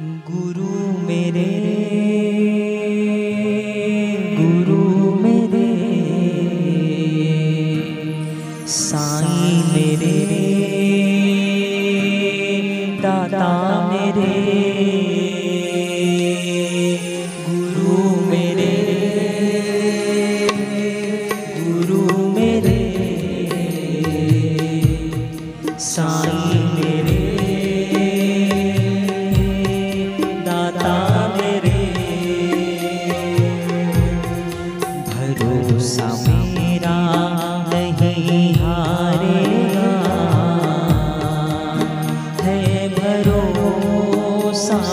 गुरु मेरे गुरु मेरे साईं मेरे दाता मेरे गुरु मेरे गुरु मेरे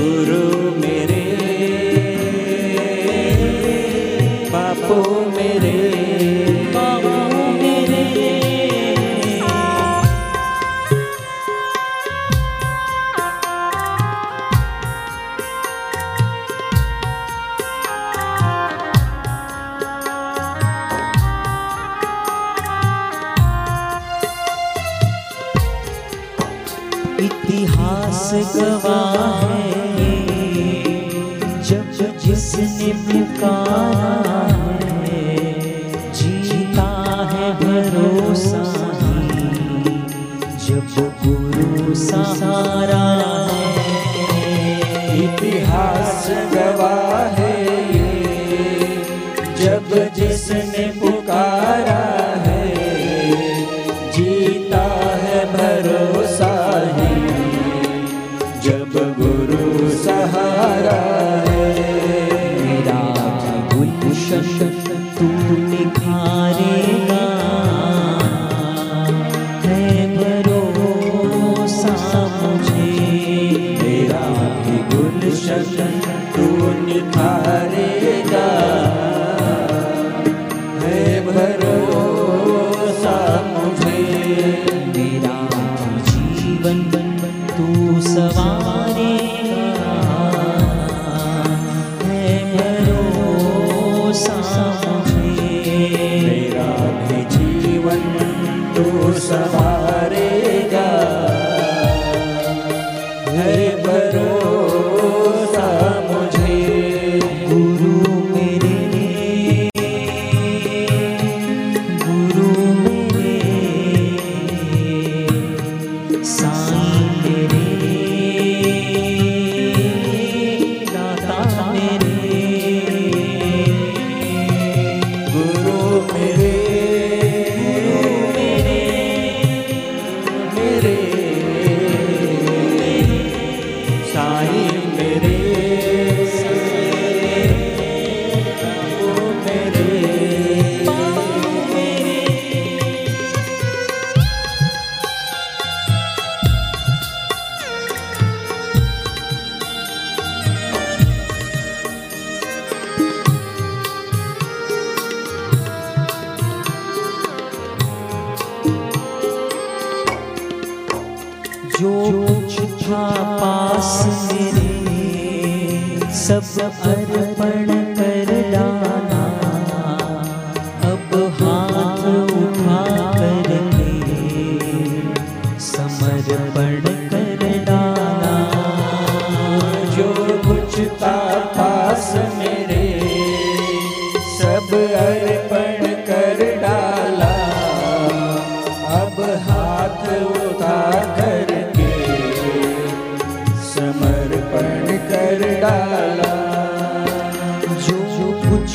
गुरु मेरे बापू मेरे। इतिहास गवाह जिसने पुकारा है। जीता है भरोसा ही। जब गुरु सहारा है मेरा गुलशन तूने तू मुझे मेरा भी जीवन तू सवारेगा कुछ पास मेरे सब अर्पण कर डाला अब हाथ उठा करके समर्पण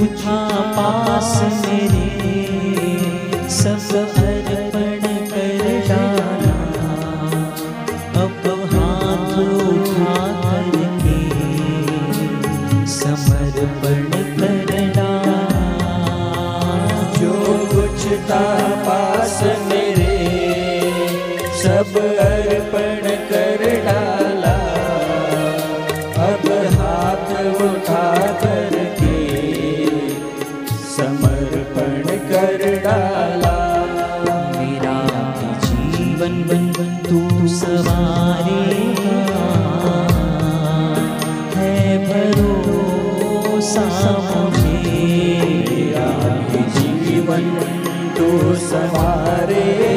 था पास मेरे, सब अर्पण कर डाला अब हाथ उठा करके समर्पण कर जो कुछ पास मेरे, सब अर्पण जीवन तू संवारेगा